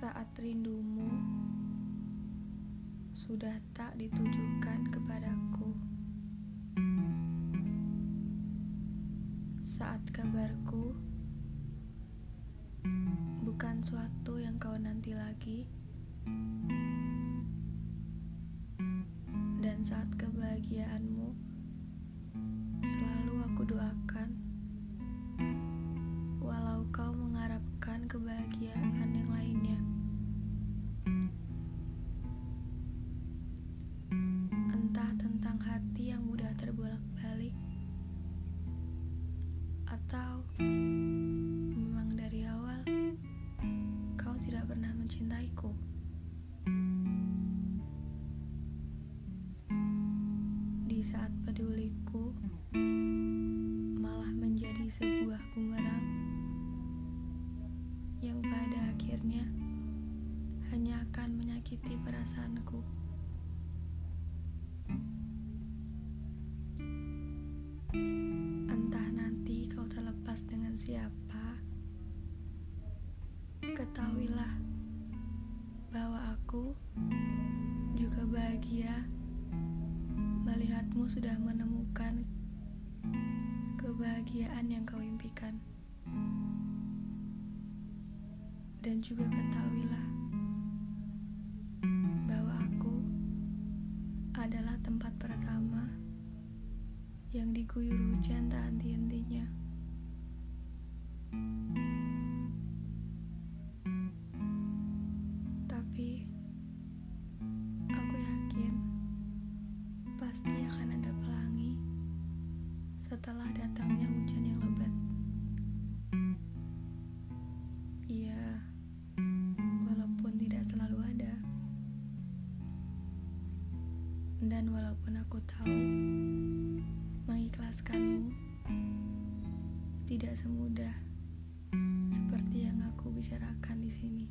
saat rindumu sudah tak ditujukan kepadaku, saat kabarku bukan suatu yang kau nanti lagi, dan saat kebahagiaanmu selalu aku doakan. Atau memang dari awal kau tidak pernah mencintaiku. Di saat peduliku malah menjadi sebuah bumerang yang pada akhirnya hanya akan menyakiti perasaanku. Dengan siapa, ketahuilah bahwa aku juga bahagia melihatmu sudah menemukan kebahagiaan yang kau impikan. Dan juga ketahuilah bahwa aku adalah tempat pertama yang diguyur hujan tak henti-hentinya. Tapi aku yakin pasti akan ada pelangi setelah datangnya hujan yang lebat. Iya, walaupun tidak selalu ada. Dan walaupun aku tahu mengikhlaskanmu tidak semudah seperti yang aku bicarakan di sini.